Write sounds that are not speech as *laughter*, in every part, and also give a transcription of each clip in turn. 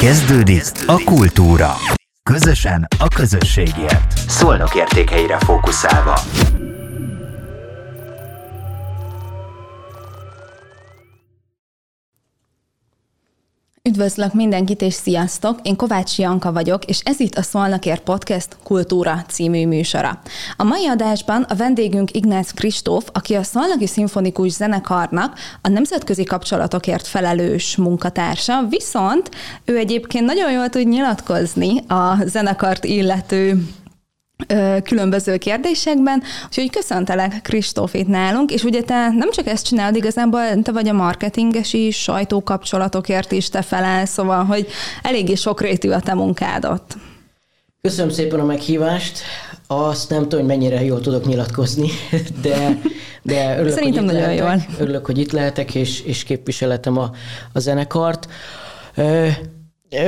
Kezdődik a kultúra. Közösen a közösségért. Szolnok értékeire fókuszálva. Üdvözlök mindenkit, és sziasztok! Én Kovács Janka vagyok, és ez itt a Szolnakért Podcast Kultúra című műsora. A mai adásban a vendégünk Ignác Kristóf, aki a Szolnaki Szimfonikus Zenekarnak a nemzetközi kapcsolatokért felelős munkatársa, viszont ő egyébként nagyon jól tud nyilatkozni a zenekart illető különböző kérdésekben, úgyhogy köszöntelek Kristóf itt nálunk, és ugye te nem csak ezt csinálod, igazából te vagy a marketinges is, sajtókapcsolatokért is te felel, szóval, hogy eléggé sokrétű a te munkádat. Köszönöm szépen a meghívást. Azt nem tudom, hogy mennyire jól tudok nyilatkozni, *laughs* de, de örülök, Szerintem hogy itt nagyon lehetek, jól. örülök, hogy itt lehetek, és, és képviseletem a, a zenekart.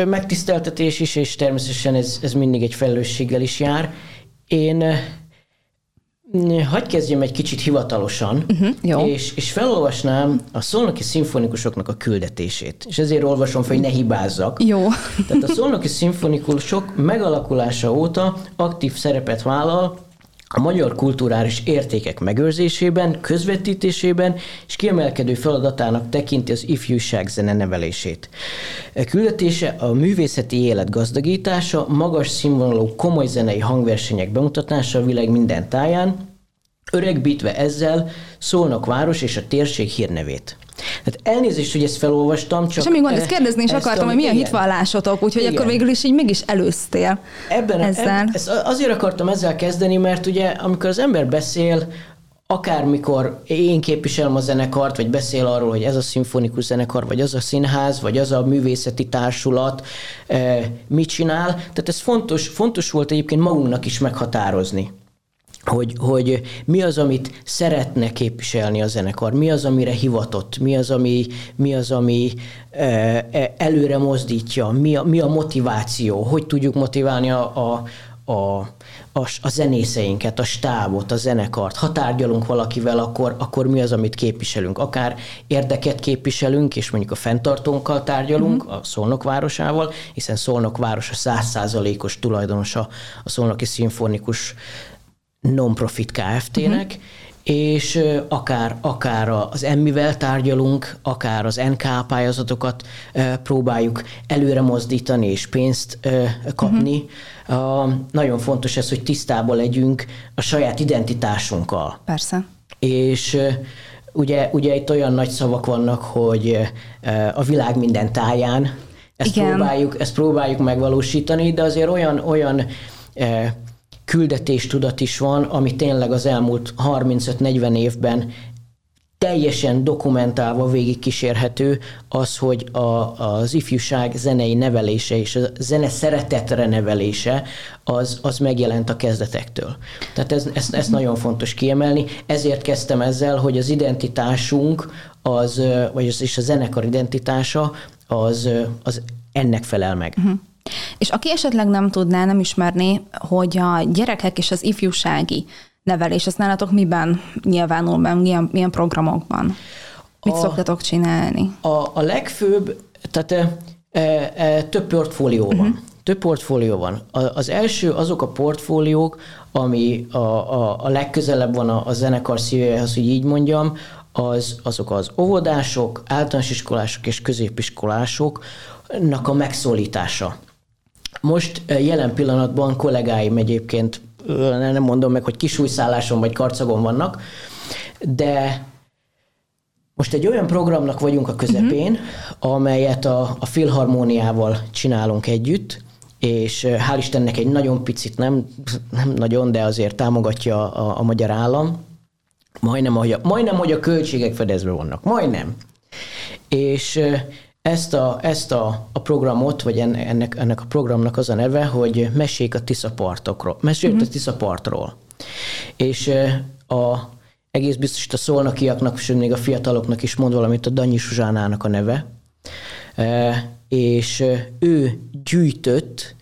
Megtiszteltetés is, és természetesen ez, ez mindig egy felelősséggel is jár. Én Hagy kezdjem egy kicsit hivatalosan, uh-huh, jó. És, és felolvasnám a szolnoki szimfonikusoknak a küldetését. És ezért olvasom fel, hogy ne hibázzak. Jó. Tehát a szolnoki szimfonikusok megalakulása óta aktív szerepet vállal a magyar kulturális értékek megőrzésében, közvetítésében és kiemelkedő feladatának tekinti az ifjúság zene nevelését. E küldetése a művészeti élet gazdagítása, magas színvonalú komoly zenei hangversenyek bemutatása a világ minden táján, öregbítve ezzel Szolnok város és a térség hírnevét. Hát elnézést, hogy ezt felolvastam, csak... Semmi gond, ezt kérdezni is ezt akartam, a- hogy milyen igen. hitvallásotok, úgyhogy Igen. akkor végül is így mégis előztél Ebben ezzel. Eb, ezt azért akartam ezzel kezdeni, mert ugye amikor az ember beszél, akármikor én képviselem a zenekart, vagy beszél arról, hogy ez a szimfonikus zenekar, vagy az a színház, vagy az a művészeti társulat eh, mit csinál. Tehát ez fontos, fontos volt egyébként magunknak is meghatározni hogy, hogy mi az, amit szeretne képviselni a zenekar, mi az, amire hivatott, mi az, ami, mi az, ami e, e, előre mozdítja, mi a, mi a motiváció, hogy tudjuk motiválni a, a, a, a, a zenészeinket, a stábot, a zenekart. Ha tárgyalunk valakivel, akkor, akkor mi az, amit képviselünk. Akár érdeket képviselünk, és mondjuk a fenntartónkkal tárgyalunk, uh-huh. a Szolnok városával, hiszen Szolnok város a százszázalékos tulajdonosa a Szolnoki Szimfonikus non-profit Kft-nek, uh-huh. és akár, akár az emmivel tárgyalunk, akár az NK pályázatokat próbáljuk előre mozdítani és pénzt kapni. Uh-huh. Nagyon fontos ez, hogy tisztában legyünk a saját identitásunkkal. Persze. És ugye, ugye itt olyan nagy szavak vannak, hogy a világ minden táján, ezt Igen. próbáljuk, ezt próbáljuk megvalósítani, de azért olyan, olyan küldetéstudat is van, ami tényleg az elmúlt 35-40 évben teljesen dokumentálva végigkísérhető az, hogy a, az ifjúság zenei nevelése és a zene szeretetre nevelése az, az megjelent a kezdetektől. Tehát ez, ezt, ezt nagyon fontos kiemelni. Ezért kezdtem ezzel, hogy az identitásunk, az, vagy az, és a zenekar identitása az, az ennek felel meg. Uh-huh. És aki esetleg nem tudná, nem ismerné, hogy a gyerekek és az ifjúsági nevelés, az nálatok miben nyilvánul meg, milyen, milyen programokban? Mit A- szoktatok csinálni? A, a legfőbb, tehát e, e, e, több portfólió van. Uh-huh. Több portfólió van. A, az első azok a portfóliók, ami a, a, a legközelebb van a, a zenekar szívéhez, hogy így mondjam, az, azok az óvodások, általános iskolások és középiskolásoknak a megszólítása. Most jelen pillanatban kollégáim egyébként, nem mondom meg, hogy kisújszálláson vagy karcagon vannak, de most egy olyan programnak vagyunk a közepén, uh-huh. amelyet a, a Filharmóniával csinálunk együtt, és hál' Istennek egy nagyon picit, nem, nem nagyon, de azért támogatja a, a magyar állam. Majdnem, hogy a, majdnem, hogy a költségek fedezve vannak. Majdnem. És ezt a, ezt a, a programot, vagy en- ennek, ennek a programnak az a neve, hogy Mesék a Tiszapartokról. Mesék uh-huh. a Tiszapartról. És a, egész biztos itt a szolnokiaknak, és még a fiataloknak is mond valamit a Danyi Zsuzsánának a neve. Eh, És ő gyűjtött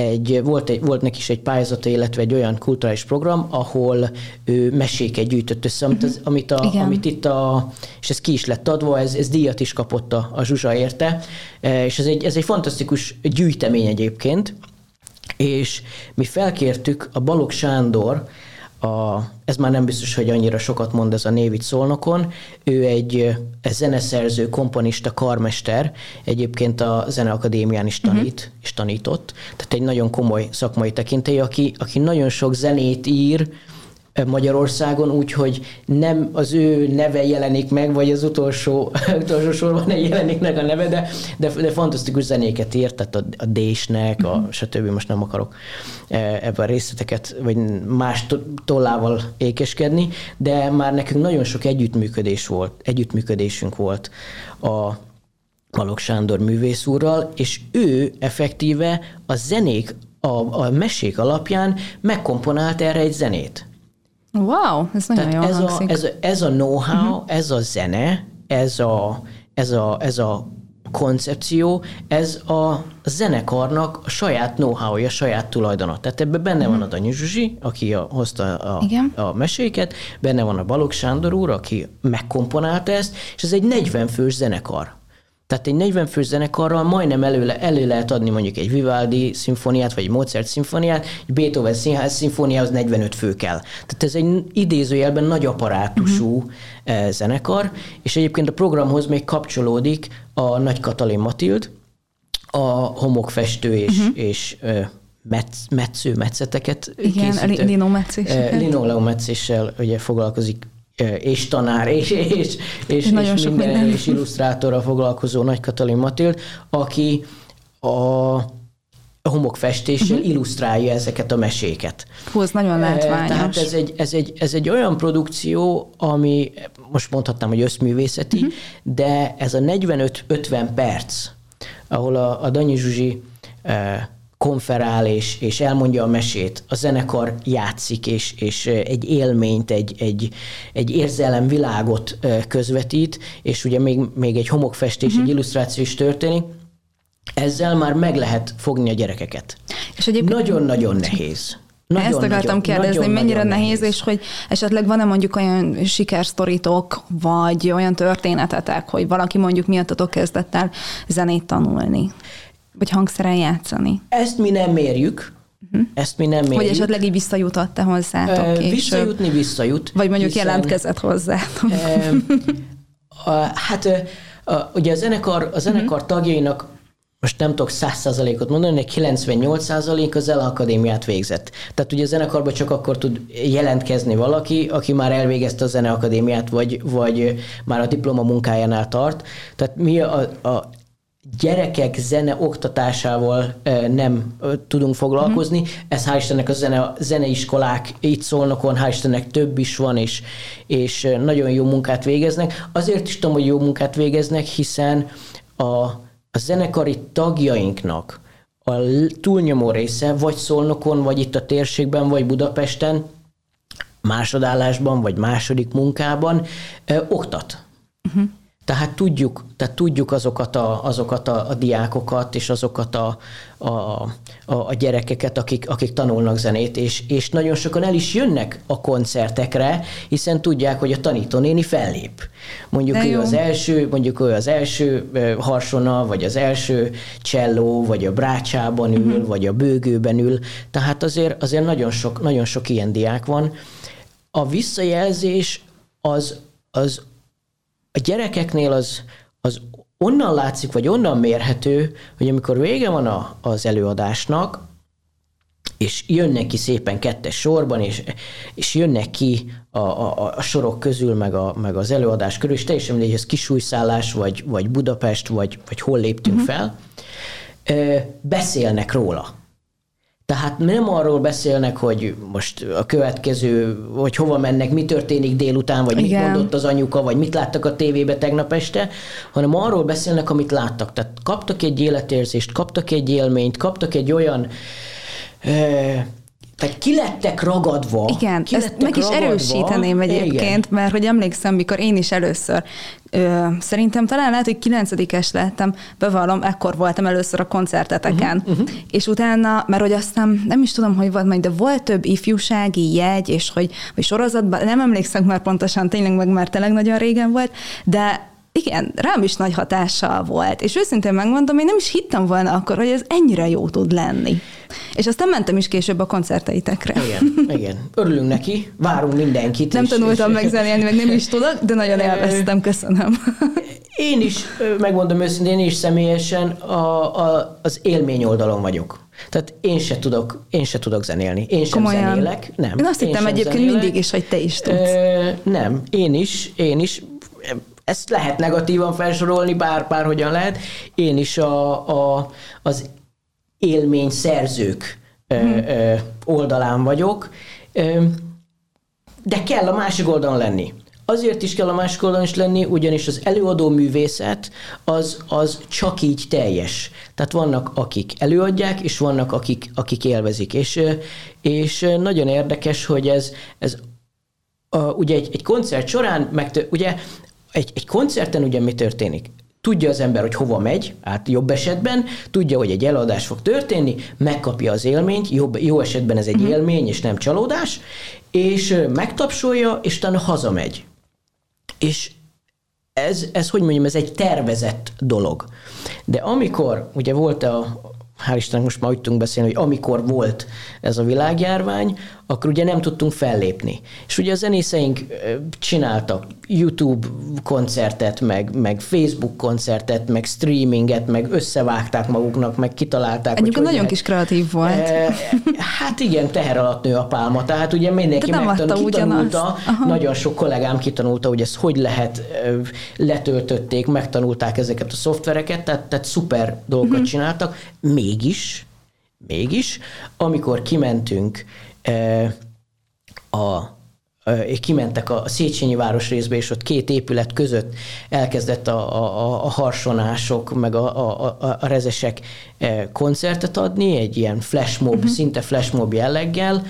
egy, volt, egy, volt neki is egy pályázata, illetve egy olyan kulturális program, ahol ő meséket gyűjtött össze, amit, az, amit, a, amit itt a, és ez ki is lett adva, ez, ez díjat is kapott a, a Zsuzsa érte, és ez egy, ez egy fantasztikus gyűjtemény egyébként, és mi felkértük a Balog Sándor, a, ez már nem biztos, hogy annyira sokat mond ez a név Szolnokon. Ő egy, egy zeneszerző, komponista, karmester, egyébként a Zeneakadémián is tanít, uh-huh. és tanított. Tehát egy nagyon komoly szakmai tekintély, aki, aki nagyon sok zenét ír, Magyarországon, úgyhogy nem az ő neve jelenik meg, vagy az utolsó, *laughs* utolsó sorban nem jelenik meg a neve, de, de, de fantasztikus zenéket írt, tehát a, a Désnek, a, uh-huh. stb. most nem akarok ebben a részleteket, vagy más tollával ékeskedni, de már nekünk nagyon sok együttműködés volt, együttműködésünk volt a Malok Sándor művész úrral, és ő effektíve a zenék, a, a mesék alapján megkomponált erre egy zenét. Wow, ez nagyon Tehát ez a, ez, a, ez a know-how, uh-huh. ez a zene, ez a, ez a, ez a koncepció, ez a zenekarnak a saját know-how-ja, saját tulajdona. Tehát ebben benne van a Danyi Zsuzsi, aki a, hozta a, a meséket, benne van a Balog Sándor úr, aki megkomponálta ezt, és ez egy 40 fős zenekar. Tehát egy 40 fős zenekarral majdnem elő, elő lehet adni mondjuk egy Vivaldi szimfóniát, vagy egy Mozart szimfóniát, egy Beethoven színház szimfóniához 45 fő kell. Tehát ez egy idézőjelben nagy apparátusú uh-huh. zenekar, és egyébként a programhoz még kapcsolódik a Nagy Katalin Matild, a homokfestő és, uh-huh. és metsz, metsző, metszeteket Igen, készítő. Lino Linoleum ugye foglalkozik és tanár, és, és, és, és, és, minden, minden. és illusztrátorral foglalkozó Nagy Katalin Matild, aki a homokfestéssel uh-huh. illusztrálja ezeket a meséket. Hú, ez nagyon látványos. Tehát ez egy, ez, egy, ez egy olyan produkció, ami most mondhatnám, hogy összművészeti, uh-huh. de ez a 45-50 perc, ahol a, a Danyi Zsuzsi konferál és, és elmondja a mesét, a zenekar játszik, és, és egy élményt, egy, egy, egy érzelemvilágot közvetít, és ugye még, még egy homokfestés, uh-huh. egy illusztráció is történik, ezzel már meg lehet fogni a gyerekeket. És egyébként... Nagyon-nagyon nehéz. Nagyon, Ezt akartam nagyon, kérdezni, nagyon, mennyire nagyon nehéz, nehéz, és hogy esetleg van-e mondjuk olyan sikersztoritok, vagy olyan történetetek, hogy valaki mondjuk miattatok kezdett el zenét tanulni? Vagy hangszeren játszani? Ezt mi nem mérjük, Uh-huh. Ezt mi nem mérjük. Hogy esetleg így visszajutott te hozzátok uh, Visszajutni visszajut. Vagy mondjuk hiszen, jelentkezett hozzá. Uh, uh, hát uh, ugye a zenekar, a zenekar uh-huh. tagjainak most nem tudok száz százalékot mondani, de 98 százalék az el akadémiát végzett. Tehát ugye a zenekarban csak akkor tud jelentkezni valaki, aki már elvégezte a zeneakadémiát, vagy, vagy már a diploma munkájánál tart. Tehát mi a, a gyerekek zene oktatásával nem tudunk foglalkozni. Mm. Ez hál' Istennek a zene, zeneiskolák itt szólnokon, hál' Istennek több is van, és, és nagyon jó munkát végeznek. Azért is tudom, hogy jó munkát végeznek, hiszen a, a zenekari tagjainknak a túlnyomó része vagy Szolnokon, vagy itt a térségben, vagy Budapesten, másodállásban, vagy második munkában ö, oktat. Uh-huh. Tehát tudjuk, tehát tudjuk azokat, a, azokat a, a diákokat és azokat a, a, a, a gyerekeket, akik, akik tanulnak zenét, és, és nagyon sokan el is jönnek a koncertekre, hiszen tudják, hogy a tanítónéni fellép. Mondjuk ő az első, mondjuk ő az első harsona, vagy az első cselló, vagy a brácsában ül, uh-huh. vagy a bőgőben ül. Tehát azért, azért nagyon, sok, nagyon sok ilyen diák van. A visszajelzés az, az a gyerekeknél az, az onnan látszik, vagy onnan mérhető, hogy amikor vége van a, az előadásnak, és jönnek ki szépen kettes sorban, és, és jönnek ki a, a, a sorok közül, meg, a, meg az előadás körül, és teljesen mindegy, ez kisújszállás, vagy, vagy Budapest, vagy, vagy hol léptünk uh-huh. fel, beszélnek róla. Tehát nem arról beszélnek, hogy most a következő, hogy hova mennek, mi történik délután, vagy Igen. mit mondott az anyuka, vagy mit láttak a tévébe tegnap este, hanem arról beszélnek, amit láttak. Tehát kaptak egy életérzést, kaptak egy élményt, kaptak egy olyan tehát ki lettek ragadva. Igen, ki ezt meg is ragadva. erősíteném egyébként, Igen. mert hogy emlékszem, mikor én is először, ö, szerintem talán lehet, hogy kilencedikes lettem, bevallom, ekkor voltam először a koncerteteken, uh-huh, uh-huh. és utána, mert hogy aztán nem is tudom, hogy volt majd, de volt több ifjúsági jegy, és hogy vagy sorozatban, nem emlékszem már pontosan, tényleg meg már tényleg nagyon régen volt, de igen, rám is nagy hatással volt, és őszintén megmondom, én nem is hittem volna akkor, hogy ez ennyire jó tud lenni. És aztán mentem is később a koncerteitekre. Igen, igen. Örülünk neki, várunk mindenkit. Nem és- tanultam és- meg zenélni, meg nem is tudok, de nagyon élveztem, köszönöm. Én is, megmondom őszintén, én is személyesen a, a, az élmény oldalon vagyok. Tehát én se tudok, én se tudok zenélni. Én sem Komolyan. zenélek. Nem. Én azt hittem sem egyébként zenélek. mindig is, hogy te is tudsz. Ö, nem, én is, én is. Ezt lehet negatívan felsorolni, bár bárhogyan lehet. Én is a, a, az élmény szerzők hmm. oldalán vagyok. De kell a másik oldalon lenni. Azért is kell a másik oldalon is lenni, ugyanis az előadó művészet az, az csak így teljes. Tehát vannak, akik előadják, és vannak, akik, akik élvezik. És, és nagyon érdekes, hogy ez, ez a, ugye egy, egy koncert során, meg ugye egy, egy koncerten ugye mi történik? Tudja az ember, hogy hova megy, hát jobb esetben, tudja, hogy egy eladás fog történni, megkapja az élményt, jobb, jó esetben ez egy uh-huh. élmény, és nem csalódás, és megtapsolja, és utána hazamegy. És ez, ez, hogy mondjam, ez egy tervezett dolog. De amikor, ugye volt a, hál' Istennek most már úgy tudunk beszélni, hogy amikor volt ez a világjárvány, akkor ugye nem tudtunk fellépni. És ugye a zenészeink csináltak YouTube koncertet, meg, meg Facebook koncertet, meg streaminget, meg összevágták maguknak, meg kitalálták. Egyébként hogy nagyon lehet- kis kreatív volt. E, hát igen, teher alatt nő a pálma, tehát ugye mindenki De nem kitanulta. Aha. nagyon sok kollégám kitanulta, hogy ezt hogy lehet, letöltötték, megtanulták ezeket a szoftvereket, tehát, tehát szuper dolgokat uh-huh. csináltak, mégis, mégis, amikor kimentünk ö, a és kimentek a Széchenyi városrészbe, és ott két épület között elkezdett a, a, a harsonások, meg a, a, a, a rezesek ö, koncertet adni, egy ilyen flashmob, uh-huh. szinte flashmob jelleggel,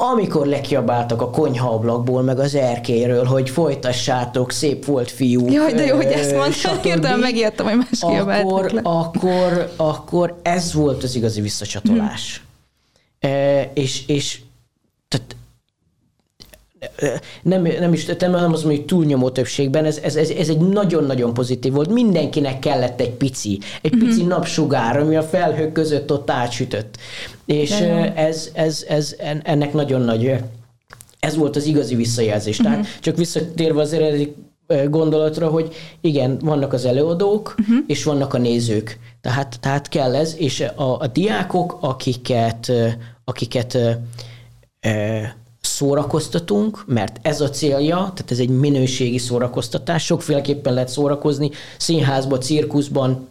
amikor lekiabáltak a konyhaablakból, meg az erkéről, hogy folytassátok, szép volt fiú. Jaj, de jó, hogy ezt stb. hirtelen megijedtem, hogy más akkor, le. akkor, akkor ez volt az igazi visszacsatolás. E, és, és nem, nem is nem, nem az, hogy túlnyomó többségben, ez, ez, ez, ez egy nagyon-nagyon pozitív volt. Mindenkinek kellett egy pici, egy pici napsugár, ami a felhők között ott átsütött. És De ez, ez, ez, en- ennek nagyon nagy, ez volt az igazi visszajelzés. Tehát csak visszatérve az eredeti gondolatra, hogy igen, vannak az előadók, uh-huh. és vannak a nézők. Tehát, tehát kell ez, és a, a diákok, akiket, akiket szórakoztatunk, mert ez a célja, tehát ez egy minőségi szórakoztatás, sokféleképpen lehet szórakozni, színházban, cirkuszban,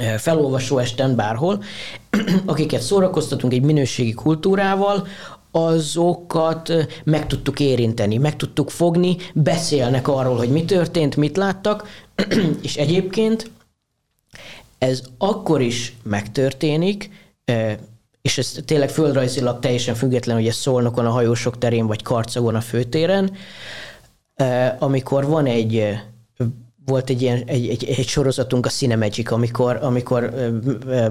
eh, felolvasó esten, bárhol, *clears throat* akiket szórakoztatunk egy minőségi kultúrával, azokat eh, meg tudtuk érinteni, meg tudtuk fogni, beszélnek arról, hogy mi történt, mit láttak, *clears throat* és egyébként ez akkor is megtörténik, eh, és ez tényleg földrajzilag teljesen független, hogy ez Szolnokon a hajósok terén, vagy Karcagon a főtéren, amikor van egy volt egy ilyen egy, egy, egy sorozatunk, a Cinemagic, amikor, amikor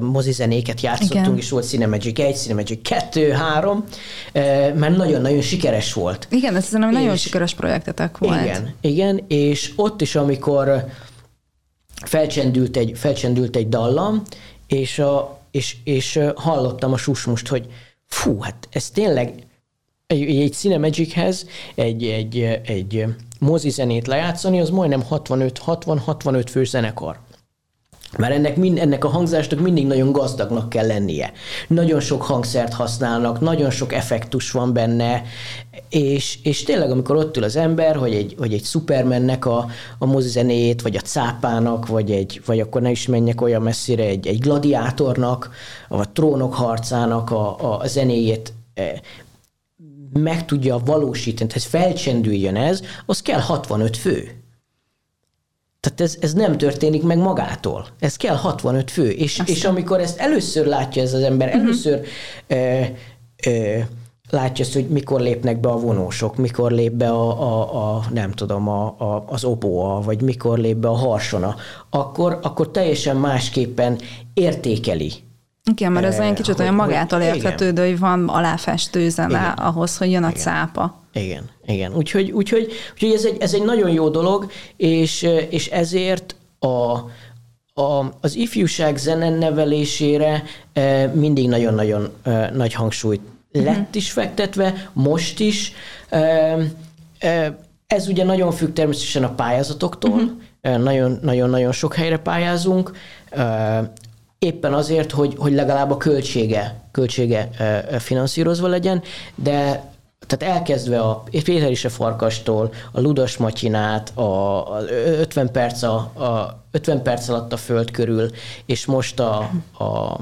mozizenéket játszottunk, Igen. és volt Cinemagic 1, Cinemagic 2, 3, ö, mert nagyon-nagyon sikeres volt. Igen, ez nagyon És- sikeres projektetek volt. Igen, igen, és ott is, amikor felcsendült egy, felcsendült egy dallam, és, a, és, és hallottam a susmust, hogy fú, hát ez tényleg egy, egy Cinemagichez egy, egy, egy mozi zenét lejátszani, az majdnem 65-60-65 fős zenekar. Mert ennek, mind, ennek a hangzásnak mindig nagyon gazdagnak kell lennie. Nagyon sok hangszert használnak, nagyon sok effektus van benne, és, és tényleg amikor ott ül az ember, hogy egy, hogy egy Supermannek a, a mozizenéjét, vagy a cápának, vagy, egy, vagy akkor ne is menjek olyan messzire, egy, egy gladiátornak, vagy trónok harcának a, a, a zenéjét eh, meg tudja valósítani, tehát felcsendüljön ez, az kell 65 fő. Tehát ez, ez nem történik meg magától. Ez kell 65 fő. És, és amikor ezt először látja ez az ember, először ö, látja azt, hogy mikor lépnek be a vonósok, mikor lép be a, a, a nem tudom, a, a, az opóa, vagy mikor lép be a harsona, akkor, akkor teljesen másképpen értékeli igen, mert ez olyan kicsit olyan magától értetődő, hogy van aláfestő zene igen. ahhoz, hogy jön a igen. cápa. Igen, igen. Úgyhogy, úgyhogy, úgyhogy ez, egy, ez egy nagyon jó dolog, és, és ezért a, a, az ifjúság nevelésére mindig nagyon-nagyon nagy hangsúlyt uh-huh. lett is fektetve, most is. Ez ugye nagyon függ természetesen a pályázatoktól, uh-huh. nagyon-nagyon sok helyre pályázunk, éppen azért, hogy, hogy legalább a költsége, költsége finanszírozva legyen, de tehát elkezdve a Péter is a Farkastól, a Ludas Matyinát, a, a 50, perc a, a 50 perc alatt a föld körül, és most a, a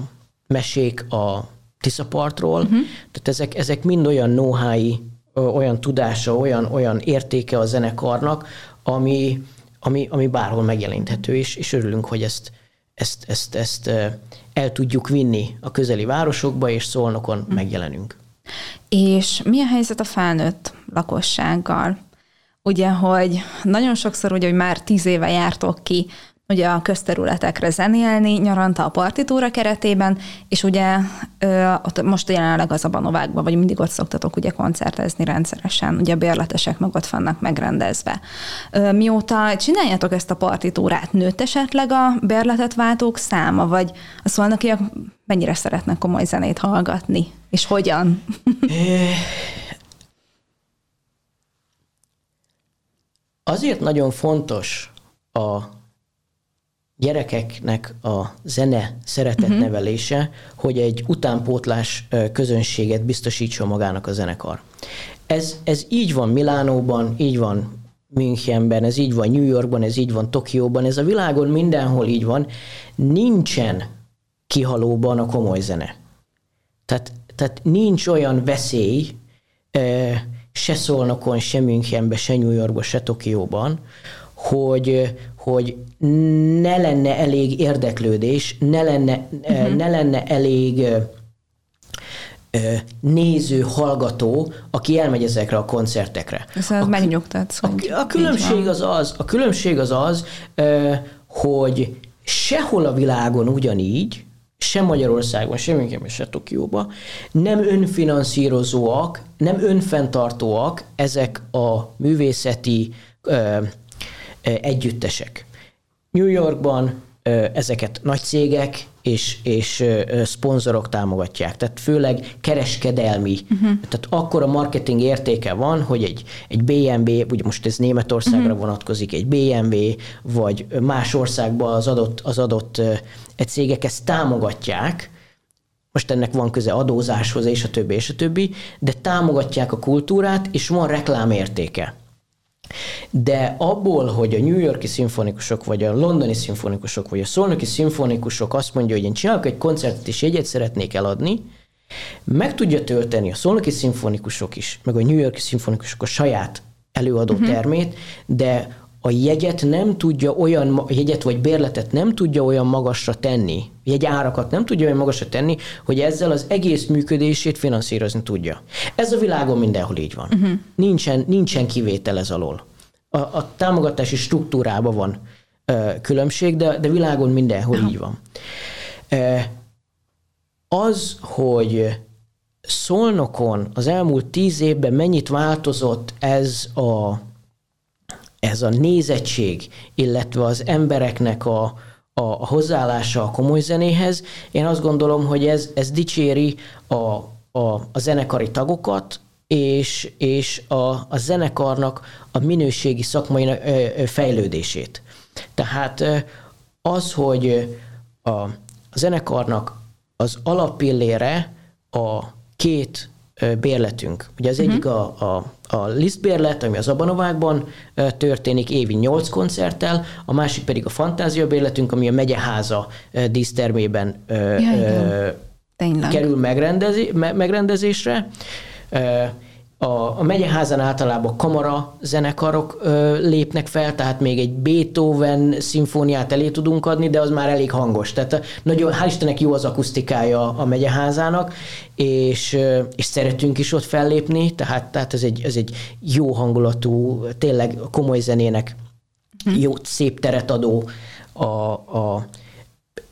mesék a Tiszapartról. Uh-huh. Tehát ezek, ezek mind olyan nóhái, olyan tudása, olyan, olyan értéke a zenekarnak, ami, ami, ami bárhol megjelenthető, és, és örülünk, hogy ezt, ezt, ezt, ezt el tudjuk vinni a közeli városokba, és szolnokon uh-huh. megjelenünk. És mi a helyzet a felnőtt lakossággal? Ugye, hogy nagyon sokszor ugye, hogy már tíz éve jártok ki ugye a közterületekre zenélni, nyaranta a partitúra keretében, és ugye ott most jelenleg az a Banovákban, vagy mindig ott szoktatok ugye koncertezni rendszeresen, ugye a bérletesek meg ott vannak megrendezve. Mióta csináljátok ezt a partitúrát, nőtt esetleg a bérletet váltók száma, vagy a szolnokiak mennyire szeretnek komoly zenét hallgatni, és hogyan? *laughs* Azért nagyon fontos a gyerekeknek a zene szeretet uh-huh. nevelése, hogy egy utánpótlás közönséget biztosítson magának a zenekar. Ez, ez így van Milánóban, így van Münchenben, ez így van New Yorkban, ez így van Tokióban, ez a világon mindenhol így van. Nincsen kihalóban a komoly zene. Tehát, tehát nincs olyan veszély, se Szolnokon, se Münchenben, se New Yorkban, se Tokióban, hogy, hogy ne lenne elég érdeklődés, ne lenne, uh-huh. ne lenne elég néző, hallgató, aki elmegy ezekre a koncertekre. Ez a, megnyugtatsz. A, a különbség az az, a különbség az az, hogy sehol a világon ugyanígy, sem Magyarországon, sem Münchenben, se Tokióban nem önfinanszírozóak, nem önfenntartóak ezek a művészeti együttesek. New Yorkban ezeket nagy cégek és, és szponzorok támogatják, tehát főleg kereskedelmi. Uh-huh. Tehát akkor a marketing értéke van, hogy egy, egy BMW, ugye most ez Németországra uh-huh. vonatkozik, egy BMW, vagy más országban az adott, az adott egy cégek ezt támogatják, most ennek van köze adózáshoz, és a többi, és a többi, de támogatják a kultúrát, és van reklámértéke. De abból, hogy a New Yorki szimfonikusok, vagy a londoni szimfonikusok, vagy a szolnoki szimfonikusok azt mondja, hogy én csinálok egy koncertet, és jegyet szeretnék eladni, meg tudja tölteni a szolnoki szimfonikusok is, meg a New Yorki szimfonikusok a saját előadó uh-huh. termét, de a jegyet nem tudja olyan, jegyet vagy bérletet nem tudja olyan magasra tenni, jegy árakat nem tudja olyan magasra tenni, hogy ezzel az egész működését finanszírozni tudja. Ez a világon mindenhol így van. Uh-huh. Nincsen, nincsen kivétel ez alól. A, a támogatási struktúrában van ö, különbség, de, de világon mindenhol uh-huh. így van. Ö, az, hogy Szolnokon az elmúlt tíz évben mennyit változott ez a ez a nézettség, illetve az embereknek a, a, hozzáállása a komoly zenéhez, én azt gondolom, hogy ez, ez dicséri a, a, a zenekari tagokat, és, és a, a zenekarnak a minőségi szakmai fejlődését. Tehát az, hogy a zenekarnak az alappillére a két bérletünk. Ugye az egyik a, a, a lisztbérlet, ami az Abanovákban történik évi 8 koncerttel, a másik pedig a fantázia bérletünk, ami a megyeháza dísztermében Jaj, kerül megrendezi, me, megrendezésre. A, a megyeházan általában kamara zenekarok ö, lépnek fel, tehát még egy Beethoven szimfóniát elé tudunk adni, de az már elég hangos. Tehát nagyon, hál' Istennek jó az akusztikája a megyeházának, és, és szeretünk is ott fellépni, tehát, tehát ez, egy, ez egy jó hangulatú, tényleg komoly zenének jó, szép teret adó a, a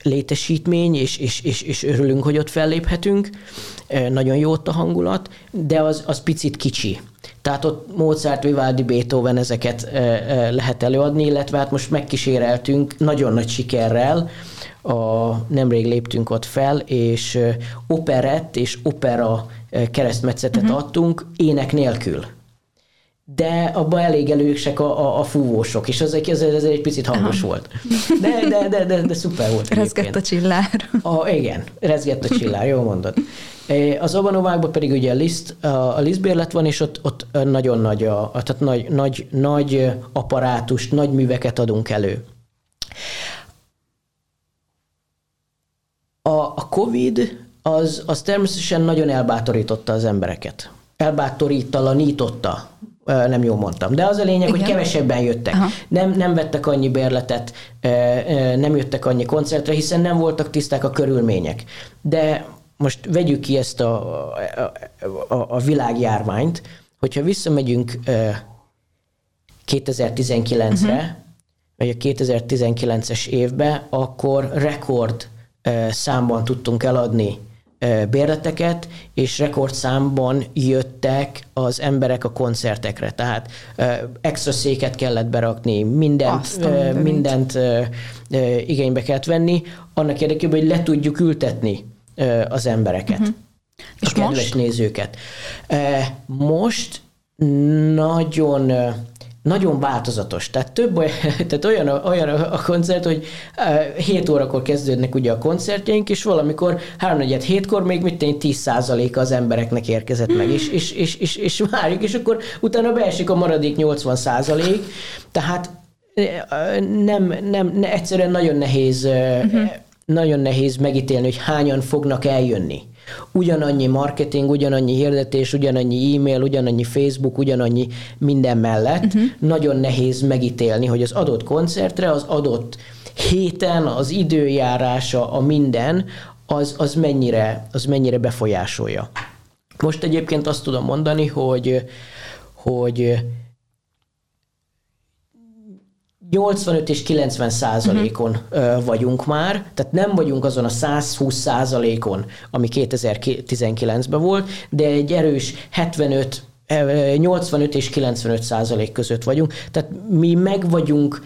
létesítmény, és, és, és, és örülünk, hogy ott felléphetünk. Nagyon jó ott a hangulat, de az, az picit kicsi. Tehát ott Mozart, Vivaldi, Beethoven ezeket lehet előadni, illetve hát most megkíséreltünk nagyon nagy sikerrel, a, nemrég léptünk ott fel, és operett és opera keresztmetszetet uh-huh. adtunk ének nélkül de abban elég elősek a, a, a fúvósok, és az, ez, ez egy picit hangos Aha. volt. De, de, de, de, de szuper volt. Rezgett a csillár. A, igen, rezgett a csillár, jól mondod. E, az Abanovákban pedig ugye a liszt, a, lisztbérlet van, és ott, ott nagyon nagy, a, tehát nagy, nagy, nagy apparátust, nagy műveket adunk elő. A, a COVID az, az természetesen nagyon elbátorította az embereket. Elbátorítalanította nem jól mondtam. De az a lényeg, Igen. hogy kevesebben jöttek. Nem, nem vettek annyi bérletet, nem jöttek annyi koncertre, hiszen nem voltak tiszták a körülmények. De most vegyük ki ezt a, a, a, a világjárványt, hogyha visszamegyünk 2019-re, uh-huh. vagy a 2019-es évbe, akkor rekord számban tudtunk eladni bérleteket, és rekordszámban jöttek az emberek a koncertekre. Tehát extra széket kellett berakni, mindent, mindent igénybe kellett venni, annak érdekében, hogy le tudjuk ültetni az embereket. Uh-huh. És a kedves most? nézőket. Most nagyon nagyon változatos. Tehát több olyan, *laughs* tehát olyan, a, olyan a koncert, hogy 7 órakor kezdődnek ugye a koncertjeink, és valamikor 3 4 hétkor még mit tenni 10% az embereknek érkezett meg, és, és, és, és, és várjuk, és akkor utána beesik a maradék 80 százalék, tehát nem, nem, ne, egyszerűen nagyon nehéz, uh-huh. nagyon nehéz megítélni, hogy hányan fognak eljönni ugyanannyi marketing, ugyanannyi hirdetés, ugyanannyi e-mail, ugyanannyi Facebook, ugyanannyi minden mellett uh-huh. nagyon nehéz megítélni, hogy az adott koncertre, az adott héten, az időjárása, a minden, az, az, mennyire, az mennyire befolyásolja. Most egyébként azt tudom mondani, hogy, hogy 85 és 90 százalékon uh-huh. vagyunk már, tehát nem vagyunk azon a 120 százalékon, ami 2019-ben volt, de egy erős 75 85 és 95 százalék között vagyunk. Tehát mi meg vagyunk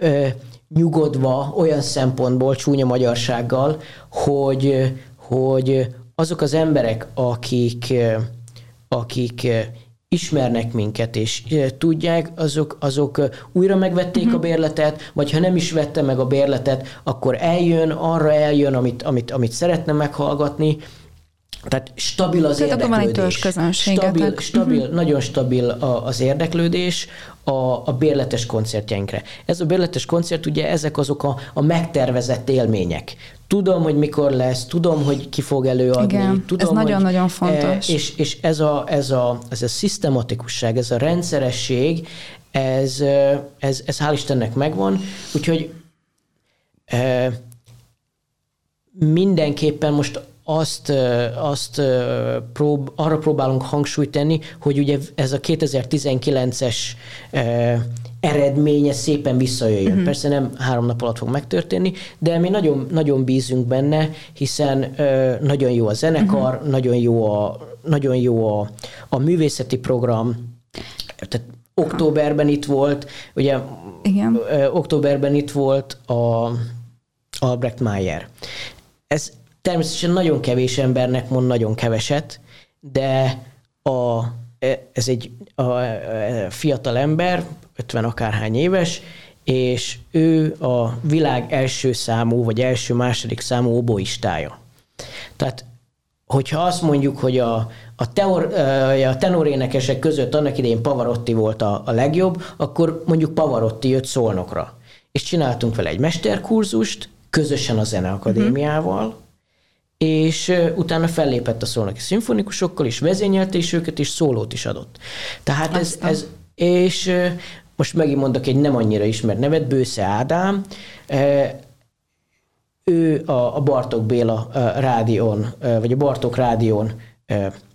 ö, nyugodva olyan szempontból, csúnya magyarsággal, hogy, hogy azok az emberek, akik, akik ismernek minket, és tudják, azok, azok újra megvették uh-huh. a bérletet, vagy ha nem is vette meg a bérletet, akkor eljön, arra eljön, amit, amit, amit szeretne meghallgatni, tehát stabil az Tehát érdeklődés. Van egy stabil, stabil, uh-huh. nagyon stabil a, az érdeklődés a, a bérletes koncertjeinkre. Ez a bérletes koncert, ugye ezek azok a, a megtervezett élmények. Tudom, hogy mikor lesz, tudom, hogy ki fog előadni. Igen, tudom, ez nagyon-nagyon fontos. E, és, és ez, a, ez, a, ez a szisztematikusság, ez a rendszeresség, ez, ez, ez hál' Istennek megvan, úgyhogy e, mindenképpen most azt, azt prób, arra próbálunk hangsúlyt tenni, hogy ugye ez a 2019-es eredménye szépen visszajöjjön. Uh-huh. Persze nem három nap alatt fog megtörténni, de mi nagyon, nagyon bízunk benne, hiszen nagyon jó a zenekar, uh-huh. nagyon jó a, nagyon jó a, a művészeti program, tehát októberben itt volt, ugye Igen. októberben itt volt a Albrecht Mayer. Ez Természetesen nagyon kevés embernek mond nagyon keveset, de a, ez egy a, a fiatal ember, 50 akárhány éves, és ő a világ első számú, vagy első-második számú oboistája. Tehát, hogyha azt mondjuk, hogy a, a, teor, a tenorénekesek között annak idején Pavarotti volt a, a legjobb, akkor mondjuk Pavarotti jött Szolnokra. És csináltunk vele egy mesterkurzust, közösen a Zeneakadémiával, uh-huh és utána fellépett a szolnoki szimfonikusokkal, és vezényelte is őket, és szólót is adott. Tehát ez, ez és most megint mondok egy nem annyira ismert nevet, Bősze Ádám, ő a, a Bartok Béla rádión, vagy a Bartok rádión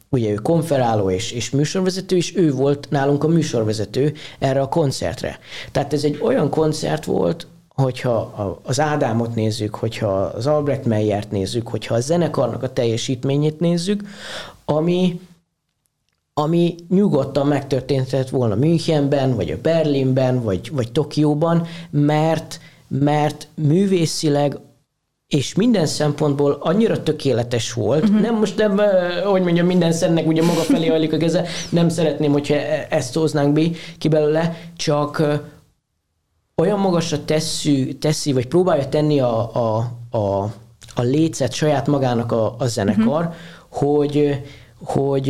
ugye ő konferáló és, és műsorvezető, és ő volt nálunk a műsorvezető erre a koncertre. Tehát ez egy olyan koncert volt, hogyha az Ádámot nézzük, hogyha az Albrecht Meyert nézzük, hogyha a zenekarnak a teljesítményét nézzük, ami, ami nyugodtan megtörténhetett volna Münchenben, vagy a Berlinben, vagy, vagy Tokióban, mert, mert művészileg és minden szempontból annyira tökéletes volt. Uh-huh. Nem most nem, hogy mondjam, minden szennek ugye maga felé hajlik a keze, nem szeretném, hogyha e-, ezt hoznánk ki belőle, csak olyan magasra tesszű, teszi, vagy próbálja tenni a, a, a, a lécet saját magának a, a zenekar, uh-huh. hogy, hogy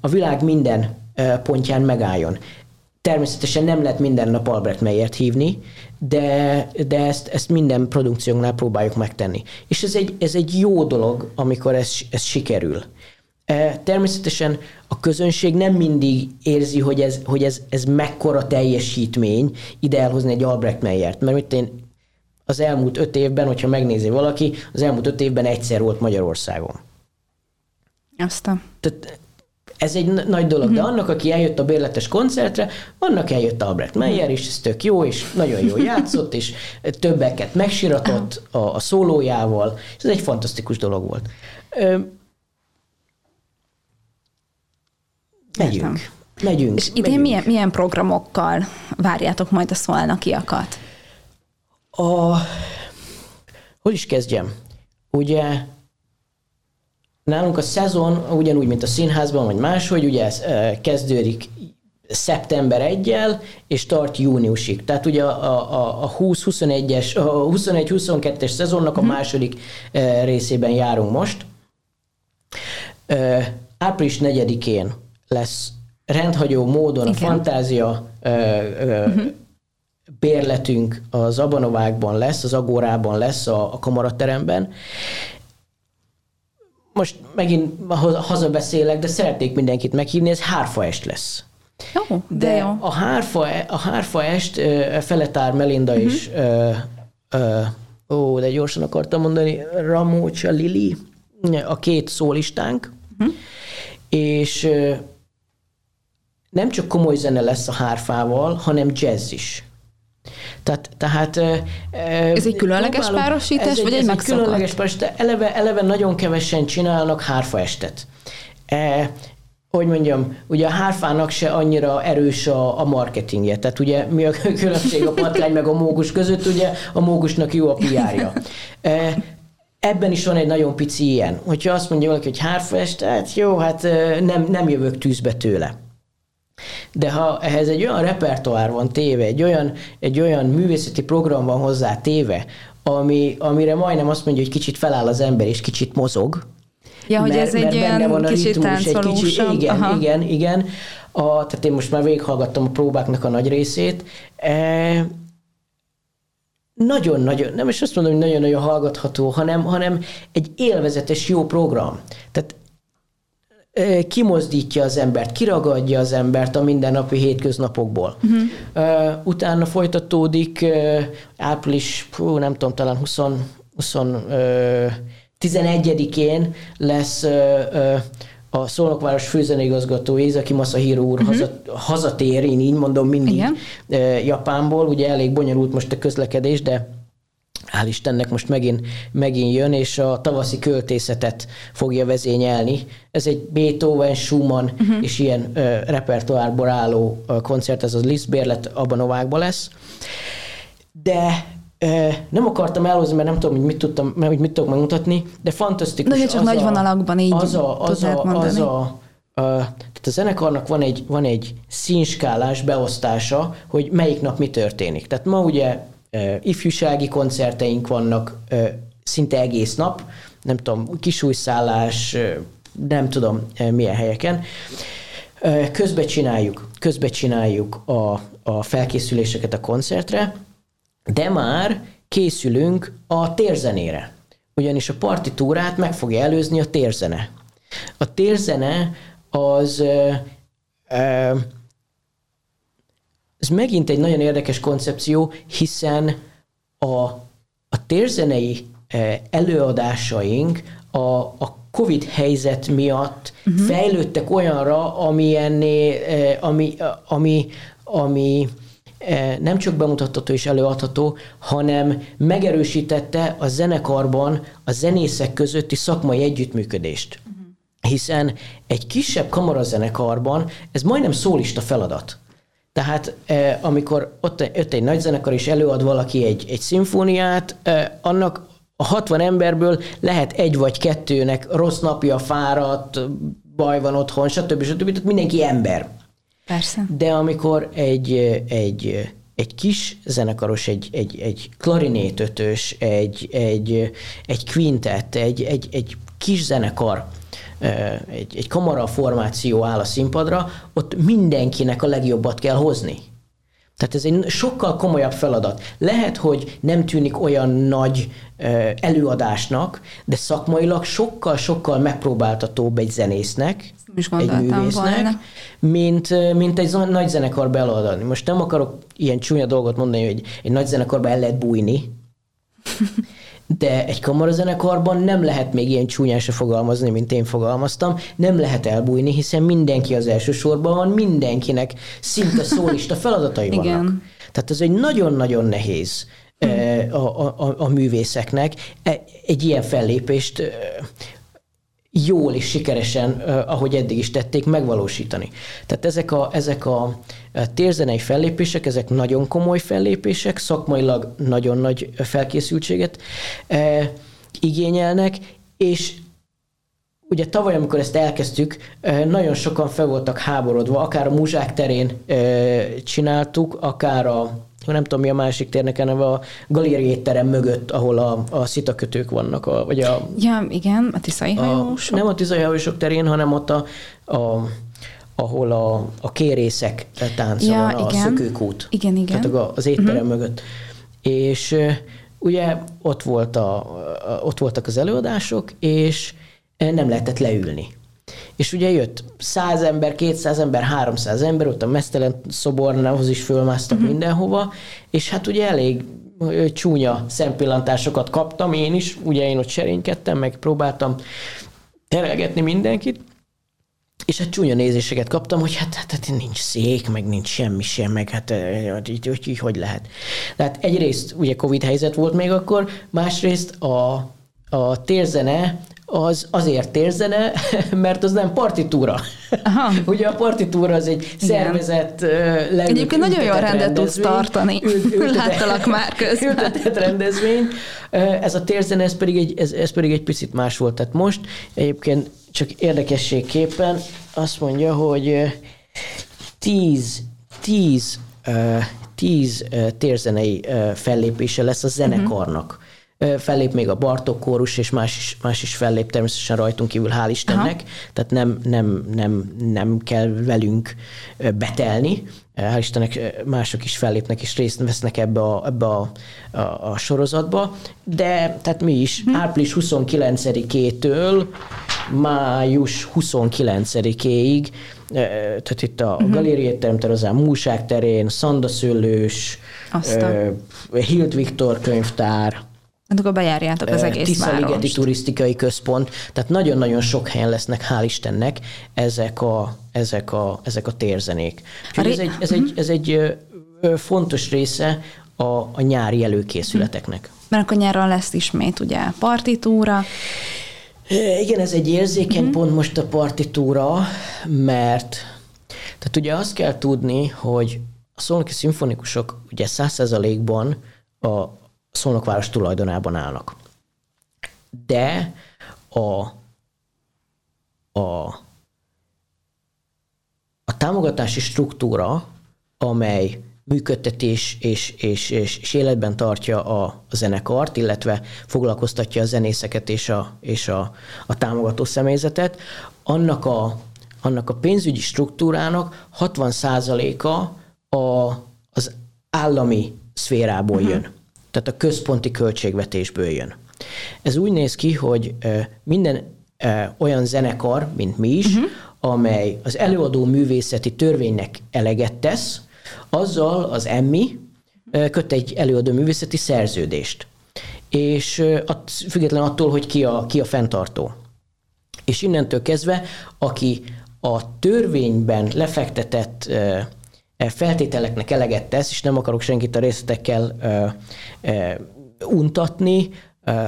a világ minden pontján megálljon. Természetesen nem lehet minden nap Albert Meyert hívni, de, de ezt, ezt minden produkciónál próbáljuk megtenni. És ez egy, ez egy jó dolog, amikor ez, ez sikerül. Természetesen a közönség nem mindig érzi, hogy ez, hogy ez, ez mekkora teljesítmény ide elhozni egy Albrecht Meyert, mert mit én az elmúlt öt évben, hogyha megnézi valaki, az elmúlt öt évben egyszer volt Magyarországon. Azt a... Tehát ez egy nagy dolog, uh-huh. de mhm. annak, aki eljött a bérletes koncertre, annak eljött Albrecht Meyer, és ez tök jó, és nagyon jól játszott, és többeket megsiratott a, a szólójával, és ez egy fantasztikus dolog volt. Ö, megyünk. Értem. Megyünk. És idén megyünk. Milyen, milyen programokkal várjátok majd a szolnakiakat? A, hogy is kezdjem? Ugye Nálunk a szezon ugyanúgy, mint a színházban, vagy máshogy, ugye ez kezdődik szeptember 1 és tart júniusig. Tehát ugye a, a, a 20-21-es, a 21-22-es szezonnak a mhm. második részében járunk most. Április 4-én lesz rendhagyó módon Igen. a fantázia uh-huh. bérletünk az Abanovákban lesz, az Agórában lesz, a, a kamarateremben, most megint hazabeszélek, de szeretnék mindenkit meghívni, ez hárfaest lesz. Jó, de, de jó. A hárfa, a hárfa est Feletár Melinda uh-huh. is, ö, ö, ó, de gyorsan akartam mondani, Ramócsa Lili, a két szólistánk, uh-huh. és ö, nem csak komoly zene lesz a hárfával, hanem jazz is. Tehát, tehát, ez egy különleges próbálom, párosítás, ez vagy egy, egy megszokott? egy különleges párosítás. Eleve, eleve nagyon kevesen csinálnak hárfaestet. E, hogy mondjam, ugye a hárfának se annyira erős a, a marketingje. Tehát ugye mi a *laughs* különbség a patkány meg a mógus között, ugye a mógusnak jó a PR-ja. E, ebben is van egy nagyon pici ilyen. Hogyha azt mondja valaki, hogy hárfaest, hát jó, hát nem, nem jövök tűzbe tőle. De ha ehhez egy olyan repertoár van téve, egy olyan, egy olyan művészeti program van hozzá téve, ami, amire majdnem azt mondja, hogy kicsit feláll az ember, és kicsit mozog, Ja, hogy mert, ez egy olyan van a kicsit ritmus, egy kicsit, igen, Aha. igen, igen. A, tehát én most már végighallgattam a próbáknak a nagy részét. E, nagyon-nagyon, nem is azt mondom, hogy nagyon-nagyon hallgatható, hanem, hanem egy élvezetes jó program. Tehát kimozdítja az embert, kiragadja az embert a mindennapi hétköznapokból. Uh-huh. Utána folytatódik április, hú, nem tudom, talán 20, 20 11-én lesz a Szolnokváros főzeneigazgató Ézaki Masahiro úr uh-huh. haza, hazatér, én így mondom mindig Igen. Japánból, ugye elég bonyolult most a közlekedés, de hál' Istennek most megint, megint jön, és a tavaszi költészetet fogja vezényelni. Ez egy Beethoven, Schumann uh-huh. és ilyen ö, repertoárból álló ö, koncert, ez a Liszt bérlet abban Novákban lesz. De nem akartam elhozni, mert nem tudom, hogy mit, tudtam, hogy mit tudok megmutatni, de fantasztikus. De csak nagy a, vonalakban így az a, az a, az a, a, tehát a zenekarnak van egy, van egy színskálás beosztása, hogy melyik nap mi történik. Tehát ma ugye ifjúsági koncerteink vannak szinte egész nap, nem tudom, kisújszállás, nem tudom milyen helyeken. Közbe csináljuk, közbe csináljuk a, a felkészüléseket a koncertre, de már készülünk a térzenére. ugyanis a partitúrát meg fogja előzni a térzene. A térzene az ez megint egy nagyon érdekes koncepció, hiszen a, a térzenei előadásaink a, a COVID helyzet miatt uh-huh. fejlődtek olyanra, ami, enné, ami, ami, ami nem csak bemutatható és előadható, hanem megerősítette a zenekarban a zenészek közötti szakmai együttműködést. Uh-huh. Hiszen egy kisebb kamarazenekarban ez majdnem szólista feladat. Tehát amikor ott, ott egy nagy zenekar és előad valaki egy, egy szimfóniát, annak a 60 emberből lehet egy vagy kettőnek rossz napja, fáradt, baj van otthon, stb. stb. Tehát mindenki ember. Persze. De amikor egy, egy, egy kis zenekaros, egy, egy, egy klarinétötös, egy, egy, egy quintet, egy, egy, egy kis zenekar, egy, egy kamara formáció áll a színpadra, ott mindenkinek a legjobbat kell hozni. Tehát ez egy sokkal komolyabb feladat. Lehet, hogy nem tűnik olyan nagy előadásnak, de szakmailag sokkal-sokkal megpróbáltatóbb egy zenésznek, egy művésznek, volna. mint, mint egy nagy zenekarba előadni. Most nem akarok ilyen csúnya dolgot mondani, hogy egy nagy zenekarba el lehet bújni, *laughs* de egy kamarazenekarban nem lehet még ilyen csúnyán se fogalmazni, mint én fogalmaztam, nem lehet elbújni, hiszen mindenki az első sorban van, mindenkinek szinte szólista feladatai vannak. Igen. Tehát ez egy nagyon-nagyon nehéz a, a, a, a művészeknek e, egy ilyen fellépést jól és sikeresen, ahogy eddig is tették, megvalósítani. Tehát ezek a, ezek a térzenei fellépések, ezek nagyon komoly fellépések, szakmailag nagyon nagy felkészültséget e, igényelnek, és ugye tavaly, amikor ezt elkezdtük, nagyon sokan fel voltak háborodva, akár a muzsák terén csináltuk, akár a nem tudom mi a másik térnek a neve, a galéri étterem mögött, ahol a, a szitakötők vannak, a, vagy a... Ja, igen, a tiszai hajósok. A, nem a tiszai hajósok terén, hanem ott a, a ahol a, a kérészek tánca ja, van, a igen. szökőkút. Igen, igen. Tehát az étterem uh-huh. mögött. És ugye ott, volt a, ott voltak az előadások, és nem lehetett leülni. És ugye jött 100 ember, 200 ember, 300 ember, ott a mesztelen szobornához is fölmásztak uh-huh. mindenhova, és hát ugye elég csúnya szempillantásokat kaptam én is, ugye én ott serénykedtem, meg próbáltam terelgetni mindenkit, és hát csúnya nézéseket kaptam, hogy hát, hát, hát nincs szék, meg nincs semmi sem, meg hát így, így, így hogy lehet. Tehát egyrészt ugye Covid helyzet volt még akkor, másrészt a, a térzene az azért térzene, *laughs* mert az nem partitúra. Aha. *laughs* Ugye a partitúra az egy szervezett leült, Egyébként nagyon jól rendet tudsz tartani. *laughs* Ült, Láttalak már közben. Ültetett rendezvény. Ez a térzene, ez pedig, egy, ez, ez pedig egy picit más volt. Tehát most egyébként csak érdekességképpen azt mondja, hogy tíz, tíz, tíz térzenei fellépése lesz a zenekarnak. Fellép még a Bartok kórus, és más is, más is fellép természetesen rajtunk kívül, hál' Istennek, Aha. tehát nem, nem, nem, nem kell velünk betelni, hál' Istennek mások is fellépnek és részt vesznek ebbe a, ebbe a, a, a sorozatba, de tehát mi is hm. április 29-től május 29-éig tehát itt a uh-huh. Galériai Teremterezán, Múság terén, Szandaszőlős, Hilt Viktor könyvtár, Hát akkor bejárjátok az egész Tiszaligeti turisztikai központ, tehát nagyon-nagyon sok helyen lesznek, hál' Istennek, ezek a, ezek a, ezek a térzenék. a ré... ez egy, ez, egy, ez egy fontos része a, a nyári előkészületeknek. Mert akkor nyáron lesz ismét ugye partitúra. Igen, ez egy érzékeny uh-huh. pont most a partitúra, mert tehát ugye azt kell tudni, hogy a szolnoki szimfonikusok ugye száz százalékban a Szolnokváros tulajdonában állnak. De a, a, a támogatási struktúra, amely működtetés és, és, és, és életben tartja a, zenekart, illetve foglalkoztatja a zenészeket és a, és a, a támogató személyzetet, annak a, annak a pénzügyi struktúrának 60%-a a, az állami szférából uh-huh. jön tehát a központi költségvetésből jön. Ez úgy néz ki, hogy minden olyan zenekar, mint mi is, uh-huh. amely az előadó művészeti törvénynek eleget tesz, azzal az emmi köt egy előadó művészeti szerződést. És független attól, hogy ki a, ki a fenntartó. És innentől kezdve, aki a törvényben lefektetett feltételeknek eleget tesz, és nem akarok senkit a részletekkel untatni,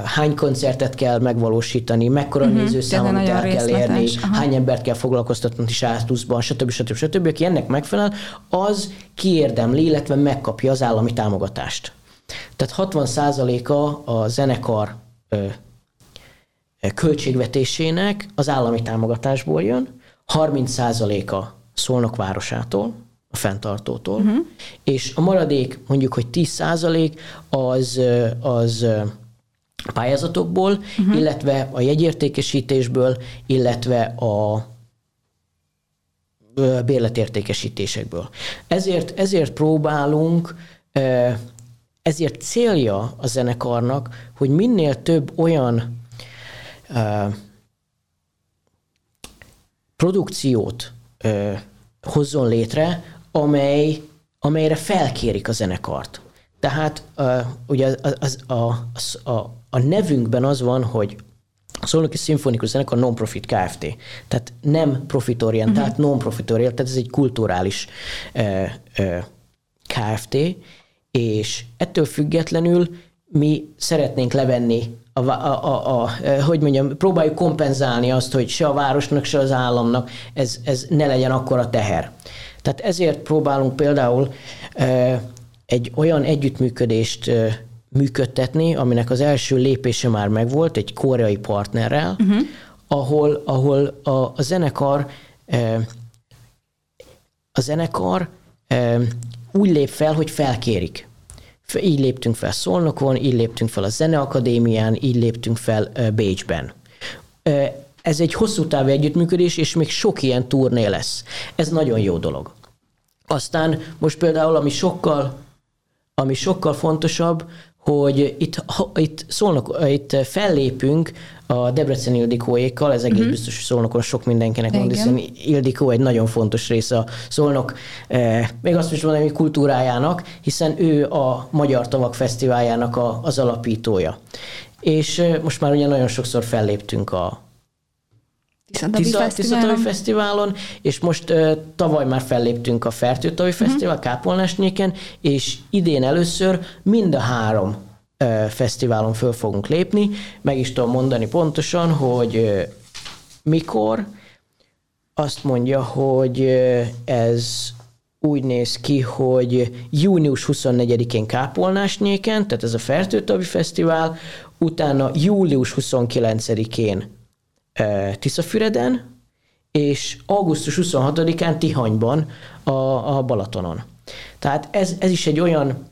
hány koncertet kell megvalósítani, mekkora uh-huh, nézőszámot el kell érni, Aha. hány embert kell foglalkoztatni státuszban, stb. stb. stb. stb. Aki ennek megfelel, az kiérdemli, illetve megkapja az állami támogatást. Tehát 60%-a a zenekar ö, költségvetésének az állami támogatásból jön, 30%-a Szolnok városától, a fenntartótól, uh-huh. és a maradék mondjuk, hogy 10% az, az pályázatokból, uh-huh. illetve a jegyértékesítésből, illetve a bérletértékesítésekből. Ezért, ezért próbálunk, ezért célja a zenekarnak, hogy minél több olyan produkciót hozzon létre, amely, amelyre felkérik a zenekart. Tehát uh, ugye az, az, a, a, a nevünkben az van, hogy a Szolnoki Szimfonikus Zenekar non-profit Kft. Tehát nem profitorientált, uh-huh. non-profitorientált, tehát ez egy kulturális uh, uh, Kft. És ettől függetlenül mi szeretnénk levenni a, a, a, a, hogy mondjam, próbáljuk kompenzálni azt, hogy se a városnak, se az államnak ez, ez ne legyen akkora teher. Tehát ezért próbálunk például egy olyan együttműködést működtetni, aminek az első lépése már megvolt egy koreai partnerrel, uh-huh. ahol, ahol a, a zenekar a zenekar úgy lép fel, hogy felkérik. Így léptünk fel Szolnokon, így léptünk fel a Zeneakadémián, így léptünk fel Bécsben. Ez egy hosszú távú együttműködés, és még sok ilyen turné lesz. Ez nagyon jó dolog. Aztán most például, ami sokkal, ami sokkal fontosabb, hogy itt, ha, itt, szólnak, itt fellépünk a Debrecen Ildikóékkal, ez egész uh-huh. biztos, hogy Szolnokon sok mindenkinek van, hiszen Ildikó egy nagyon fontos része a Szolnok, eh, még azt is hogy kultúrájának, hiszen ő a Magyar Tavak Fesztiváljának a, az alapítója. És eh, most már ugye nagyon sokszor felléptünk a Tiszatavi Fesztiválon, és most uh, tavaly már felléptünk a Fertőtavi uh-huh. Fesztivál, Kápolnásnyéken, és idén először mind a három uh, fesztiválon föl fogunk lépni. Meg is tudom mondani pontosan, hogy uh, mikor. Azt mondja, hogy uh, ez úgy néz ki, hogy június 24-én Kápolnásnyéken, tehát ez a Fertőtavi Fesztivál, utána július 29-én Tiszafüreden, és augusztus 26-án Tihanyban a, a Balatonon. Tehát ez, ez is egy olyan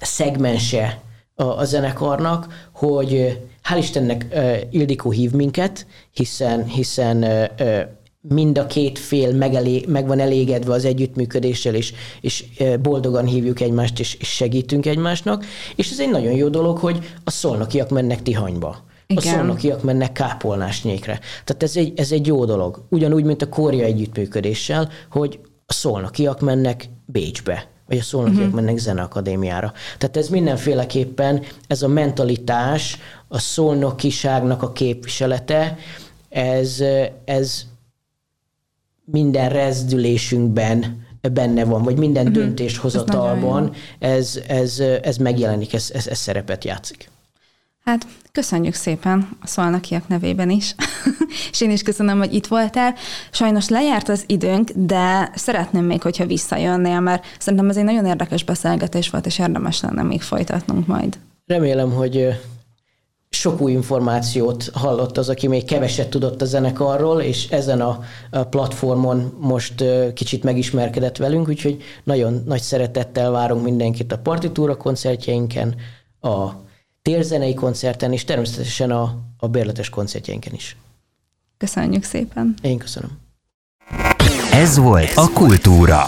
szegmense a, a zenekarnak, hogy hál' Istennek Ildikó hív minket, hiszen, hiszen mind a két fél megelé, meg van elégedve az együttműködéssel, és, és boldogan hívjuk egymást, és, és segítünk egymásnak. És ez egy nagyon jó dolog, hogy a szolnokiak mennek Tihanyba. Igen. A szolnokiak mennek kápolnásnyékre. Tehát ez egy, ez egy jó dolog. Ugyanúgy, mint a Kória együttműködéssel, hogy a szolnokiak mennek Bécsbe, vagy a szolnokiak uh-huh. mennek zeneakadémiára. Tehát ez mindenféleképpen, ez a mentalitás, a szolnokiságnak a képviselete, ez, ez minden rezdülésünkben benne van, vagy minden uh-huh. döntéshozatalban ez, ez, ez, ez megjelenik, ez, ez, ez szerepet játszik. Hát köszönjük szépen a szolnakiak nevében is, *laughs* és én is köszönöm, hogy itt voltál. Sajnos lejárt az időnk, de szeretném még, hogyha visszajönnél, mert szerintem ez egy nagyon érdekes beszélgetés volt, és érdemes lenne még folytatnunk majd. Remélem, hogy sok új információt hallott az, aki még keveset tudott a zenekarról, és ezen a, platformon most kicsit megismerkedett velünk, úgyhogy nagyon nagy szeretettel várunk mindenkit a partitúra koncertjeinken, a térzenei koncerten, és természetesen a, a bérletes koncertjeinken is. Köszönjük szépen. Én köszönöm. Ez volt a Kultúra.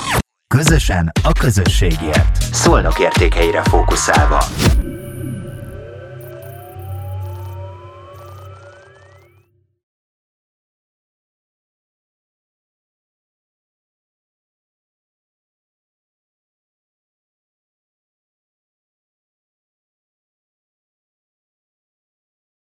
Közösen a közösségért. Szolnok értékeire fókuszálva.